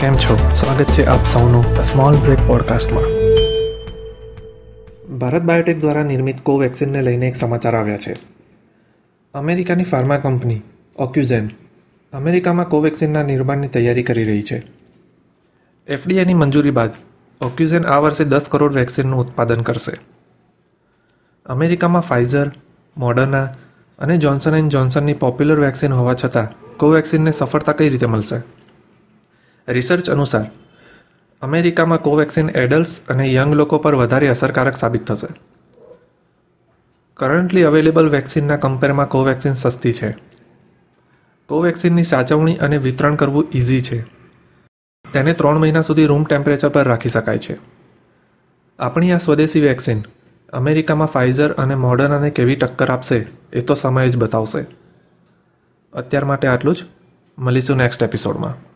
કેમ છો? સ્વાગત છે આપ સૌનું સ્મોલ બ્રેક પોડકાસ્ટમાં ભારત બાયોટેક દ્વારા નિર્મિત કોવેક્સિનને લઈને એક સમાચાર આવ્યા છે. અમેરિકાની ફાર્મા કંપની, ઓક્યુઝેન, અમેરિકામાં કોવેક્સિનના નિર્માણની તૈયારી કરી રહી છે. એફડીએની મંજૂરી બાદ, ઓક્યુઝેન આ વર્ષે દસ કરોડ વેક્સિનનું ઉત્પાદન કરશે. અમેરિકામાં ફાઇઝર, મોડર્ના અને જોન્સન એન્ડ જોન્સનની પોપ્યુલર વેક્સિન હોવા છતાં, કોવેક્સિનને સફળતા કઈ રીતે મળશે? રિસર્ચ અનુસાર, અમેરિકામાં કોવેક્સિન એડલ્ટ્સ અને યંગ લોકો પર વધારે અસરકારક સાબિત થશે. કરન્ટલી અવેલેબલ વેક્સિનના કમ્પેરમાં કોવેક્સિન સસ્તી છે. કોવેક્સિનની સાચવણી અને વિતરણ કરવું ઇઝી છે. તેને ત્રણ મહિના સુધી રૂમ ટેમ્પરેચર પર રાખી શકાય છે. આપણી આ સ્વદેશી વેક્સિન અમેરિકામાં ફાઇઝર અને મોડર્નાને કેવી ટક્કર આપશે એ તો સમય જ બતાવશે. અત્યાર માટે આટલું જ. મળીશું નેક્સ્ટ એપિસોડમાં